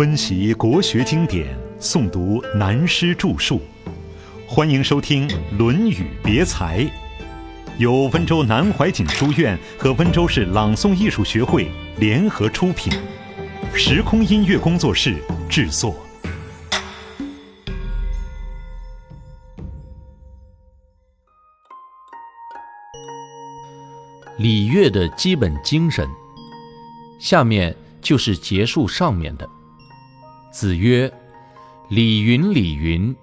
温习国学经典，诵读南师著述，欢迎收听《论语别裁》，由温州南怀瑾书院和温州市朗诵艺术学会联合出品，时空音乐工作室制作。礼乐的基本精神，下面就是结束上面的。子曰：“礼云礼云，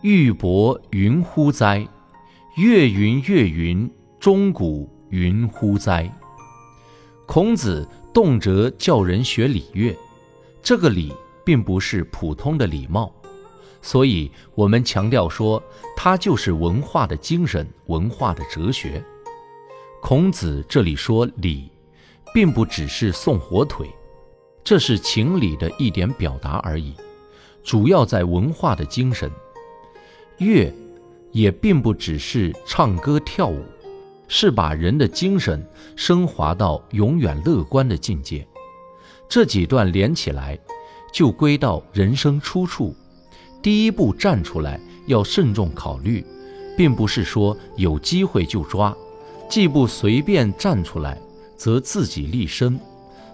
玉帛云乎哉？乐云乐云，钟鼓云乎哉？”孔子动辄叫人学礼乐，这个礼并不是普通的礼貌，所以我们强调说，它就是文化的精神，文化的哲学。孔子这里说礼，并不只是送火腿，这是情理的一点表达而已，主要在文化的精神。乐，也并不只是唱歌跳舞，是把人的精神升华到永远乐观的境界。这几段连起来，就归到人生出处。第一步站出来要慎重考虑，并不是说有机会就抓。既不随便站出来，则自己立身。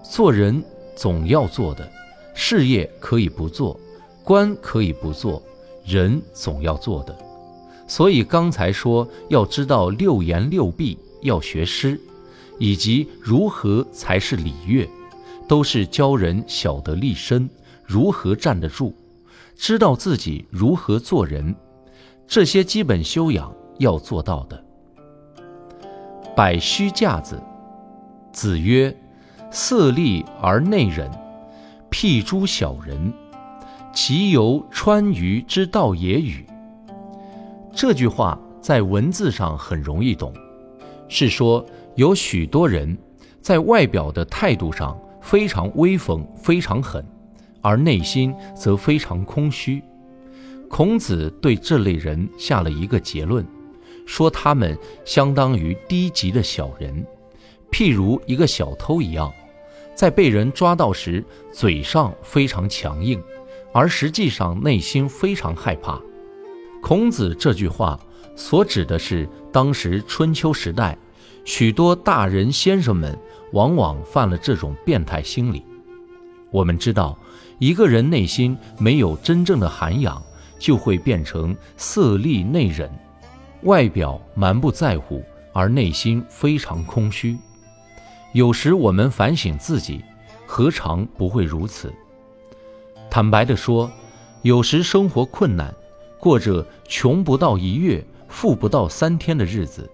做人总要做的，事业可以不做，官可以不做，人总要做的。所以刚才说要知道六言六必，要学诗，以及如何才是礼乐，都是教人晓得立身，如何站得住，知道自己如何做人，这些基本修养要做到的。摆虚架子。子曰：“色厉而内荏，辟诸小人，其由川渝之道也与？”这句话在文字上很容易懂，是说有许多人在外表的态度上非常威风、非常狠，而内心则非常空虚。孔子对这类人下了一个结论。说他们相当于低级的小人，譬如一个小偷一样，在被人抓到时，嘴上非常强硬，而实际上内心非常害怕。孔子这句话所指的是当时春秋时代，许多大人先生们往往犯了这种变态心理。我们知道，一个人内心没有真正的涵养，就会变成色厉内荏。外表蛮不在乎，而内心非常空虚。有时我们反省自己，何尝不会如此？坦白地说，有时生活困难，过着穷不到一月、富不到三天的日子，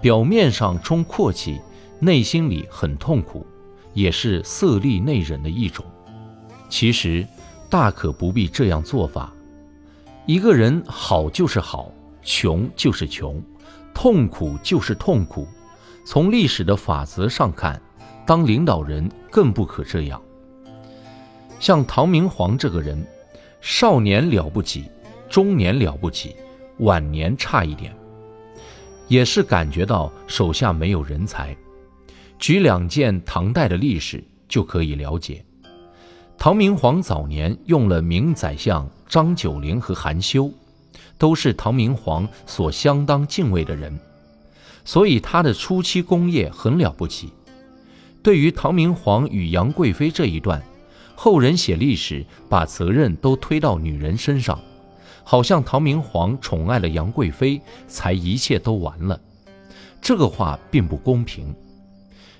表面上充阔气，内心里很痛苦，也是色厉内荏的一种。其实，大可不必这样做法。一个人好就是好。穷就是穷，痛苦就是痛苦。从历史的法则上看，当领导人更不可这样。像唐明皇这个人，少年了不起，中年了不起，晚年差一点，也是感觉到手下没有人才。举两件唐代的历史就可以了解。唐明皇早年用了明宰相张九龄和韩休。都是唐明皇所相当敬畏的人，所以他的初期功业很了不起。对于唐明皇与杨贵妃这一段，后人写历史把责任都推到女人身上，好像唐明皇宠爱了杨贵妃，才一切都完了。这个话并不公平。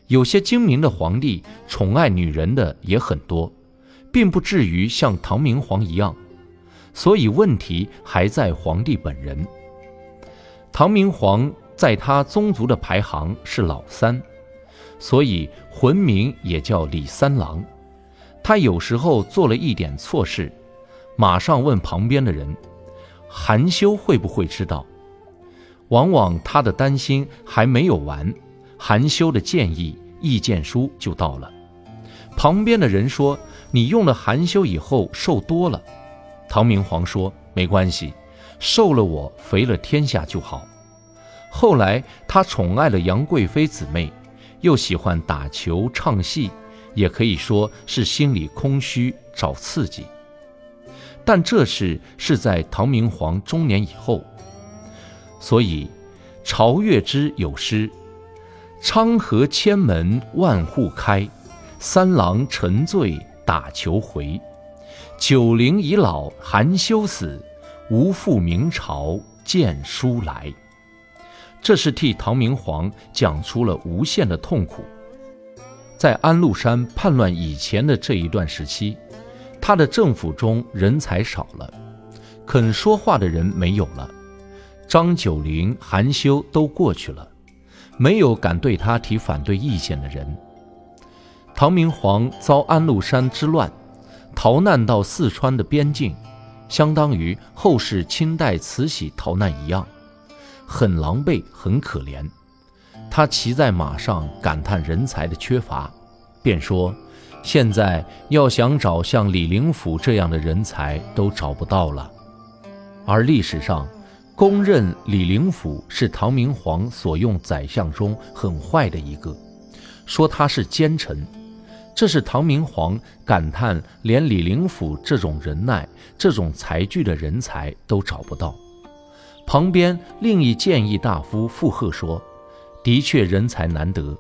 有些精明的皇帝宠爱女人的也很多，并不至于像唐明皇一样。所以问题还在皇帝本人。唐明皇在他宗族的排行是老三，所以魂名也叫李三郎。他有时候做了一点错事，马上问旁边的人：“韩修会不会知道？”往往他的担心还没有完，韩修的建议意见书就到了。旁边的人说：“你用了韩修以后瘦多了。”唐明皇说：“没关系，瘦了我，肥了天下就好。”后来他宠爱了杨贵妃姊妹，又喜欢打球唱戏，也可以说是心里空虚，找刺激。但这事是在唐明皇中年以后，所以朝月之有诗：“昌河千门万户开，三郎沉醉打球回。九龄已老含羞死，无复明朝见书来。”这是替唐明皇讲出了无限的痛苦。在安禄山叛乱以前的这一段时期，他的政府中人才少了，肯说话的人没有了，张九龄、韩休都过去了，没有敢对他提反对意见的人。唐明皇遭安禄山之乱，逃难到四川的边境，相当于后世清代慈禧逃难一样。很狼狈，很可怜。他骑在马上，感叹人才的缺乏，便说：“现在要想找像李林甫这样的人才，都找不到了。”而历史上公认李林甫是唐明皇所用宰相中很坏的一个，说他是奸臣。这是唐明皇感叹，连李林甫这种人耐、这种才具的人才都找不到。旁边另一谏议大夫附和说：“的确人才难得。”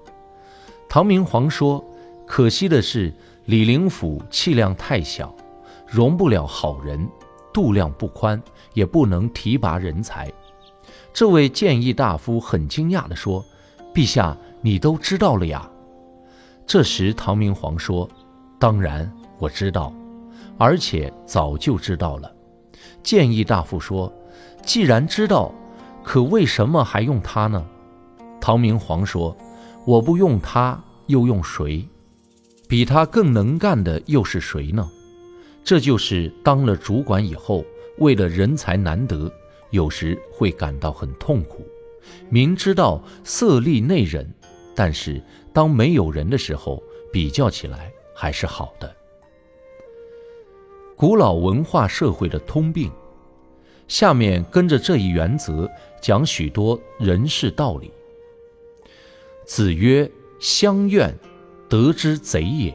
唐明皇说：“可惜的是，李林甫气量太小，容不了好人，度量不宽，也不能提拔人才。”这位谏议大夫很惊讶地说：“陛下，你都知道了呀？”这时唐明皇说：“当然我知道，而且早就知道了。”谏议大夫说。既然知道，可为什么还用他呢？唐明皇说：“我不用他，又用谁？比他更能干的又是谁呢？”这就是当了主管以后，为了人才难得，有时会感到很痛苦。明知道色厉内荏，但是当没有人的时候，比较起来还是好的。古老文化社会的通病。下面跟着这一原则讲许多人事道理。子曰：“乡怨，得之贼也。”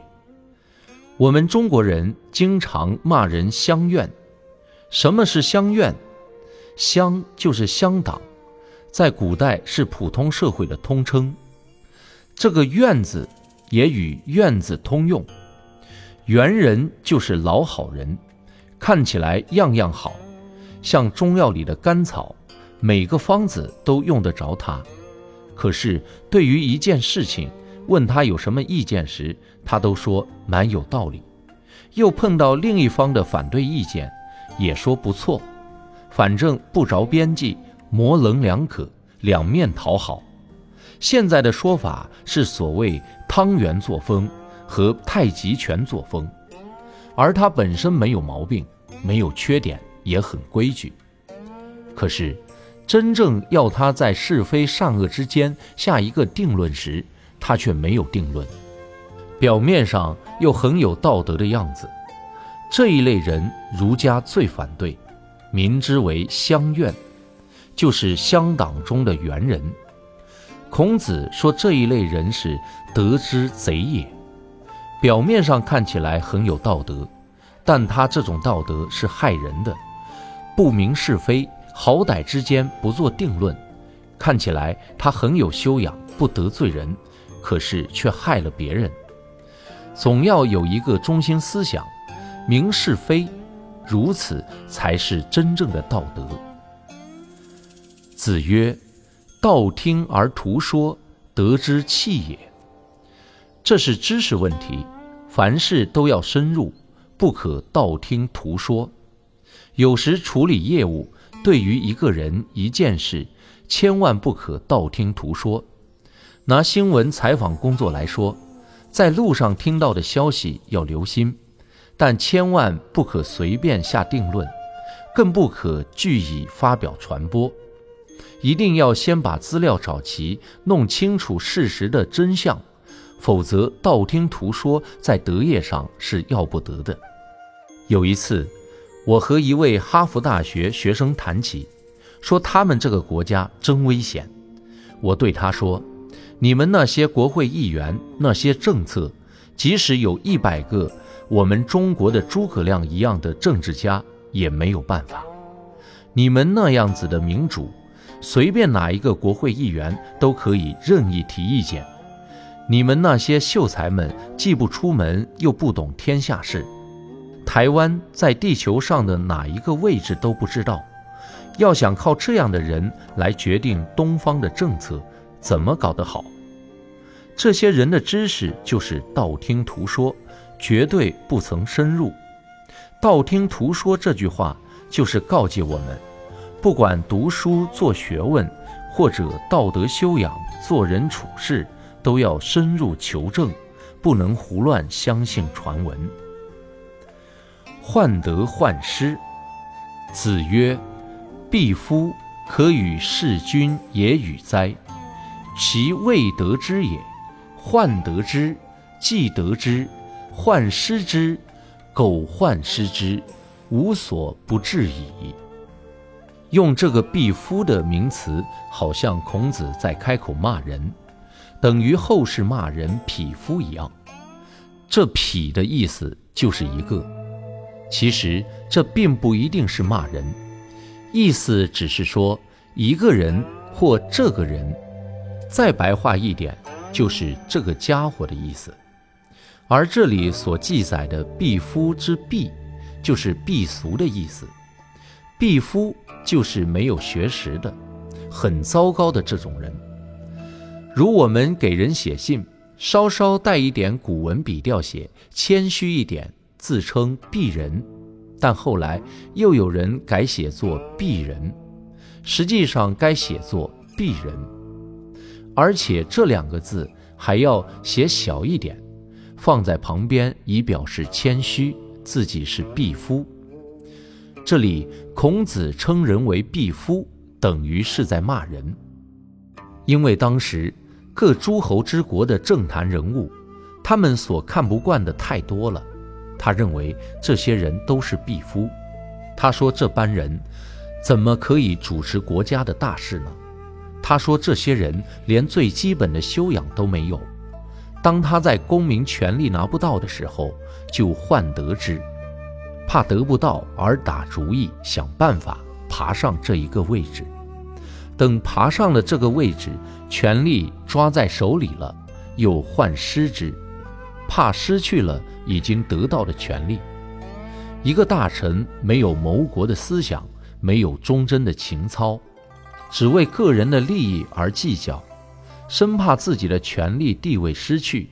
我们中国人经常骂人乡怨。什么是乡怨？乡就是乡党，在古代是普通社会的通称。这个怨字也与院子通用。猿人就是老好人，看起来样样好。像中药里的甘草，每个方子都用得着它。可是对于一件事情，问他有什么意见时，他都说蛮有道理。又碰到另一方的反对意见，也说不错。反正不着边际，模棱两可，两面讨好。现在的说法是所谓汤圆作风和太极拳作风，而他本身没有毛病，没有缺点。也很规矩，可是真正要他在是非善恶之间下一个定论时，他却没有定论，表面上又很有道德的样子。这一类人，儒家最反对，民之为乡愿，就是乡党中的猿人。孔子说这一类人是得之贼也，表面上看起来很有道德，但他这种道德是害人的。不明是非，好歹之间不做定论，看起来他很有修养，不得罪人，可是却害了别人。总要有一个中心思想，明是非，如此才是真正的道德。子曰：“道听而图说，得之器也。”这是知识问题，凡事都要深入，不可道听途说。有时处理业务，对于一个人一件事，千万不可道听途说。拿新闻采访工作来说，在路上听到的消息要留心，但千万不可随便下定论，更不可据以发表传播。一定要先把资料找齐，弄清楚事实的真相，否则道听途说在德业上是要不得的。有一次。我和一位哈佛大学学生谈起，说他们这个国家真危险。我对他说：“你们那些国会议员那些政策，即使有一百个我们中国的诸葛亮一样的政治家，也没有办法。你们那样子的民主，随便哪一个国会议员都可以任意提意见。你们那些秀才们既不出门，又不懂天下事，台湾在地球上的哪一个位置都不知道。要想靠这样的人来决定东方的政策，怎么搞得好？这些人的知识就是道听途说，绝对不曾深入。道听途说这句话就是告诫我们，不管读书做学问，或者道德修养、做人处事。都要深入求证，不能胡乱相信传闻。患得患失，子曰：“必夫可与事君也与哉？其未得之也。患得之，既得之；患失之，苟患失之，无所不至矣。”用这个“必夫”的名词，好像孔子在开口骂人。等于后世骂人匹夫一样，这匹的意思就是一个，其实这并不一定是骂人，意思只是说一个人或这个人，再白话一点就是这个家伙的意思。而这里所记载的“鄙夫”之“鄙”，就是鄙俗的意思，“鄙夫”就是没有学识的，很糟糕的这种人。如我们给人写信，稍稍带一点古文笔调写，谦虚一点，自称鄙人，但后来又有人改写作鄙人，实际上该写作鄙人，而且这两个字还要写小一点，放在旁边以表示谦虚，自己是鄙夫。这里孔子称人为鄙夫，等于是在骂人，因为当时。各诸侯之国的政坛人物，他们所看不惯的太多了。他认为这些人都是鄙夫。他说这般人怎么可以主持国家的大事呢？他说这些人连最基本的修养都没有。当他在公民权力拿不到的时候，就患得之，怕得不到而打主意想办法爬上这一个位置。等爬上了这个位置，权力抓在手里了，又患失之，怕失去了已经得到的权利。一个大臣没有谋国的思想，没有忠贞的情操，只为个人的利益而计较，生怕自己的权力地位失去，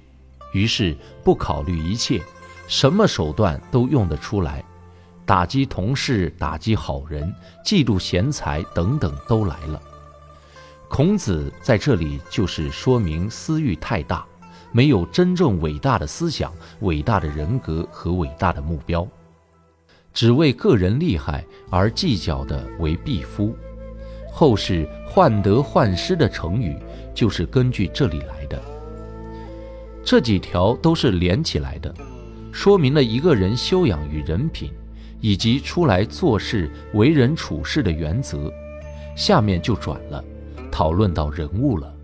于是不考虑一切，什么手段都用得出来，打击同事，打击好人，嫉妒贤才等等都来了。孔子在这里就是说明私欲太大，没有真正伟大的思想、伟大的人格和伟大的目标，只为个人利害而计较的为鄙夫。后世患得患失的成语就是根据这里来的。这几条都是连起来的，说明了一个人修养与人品，以及出来做事、为人处事的原则。下面就转了。讨论到人物了。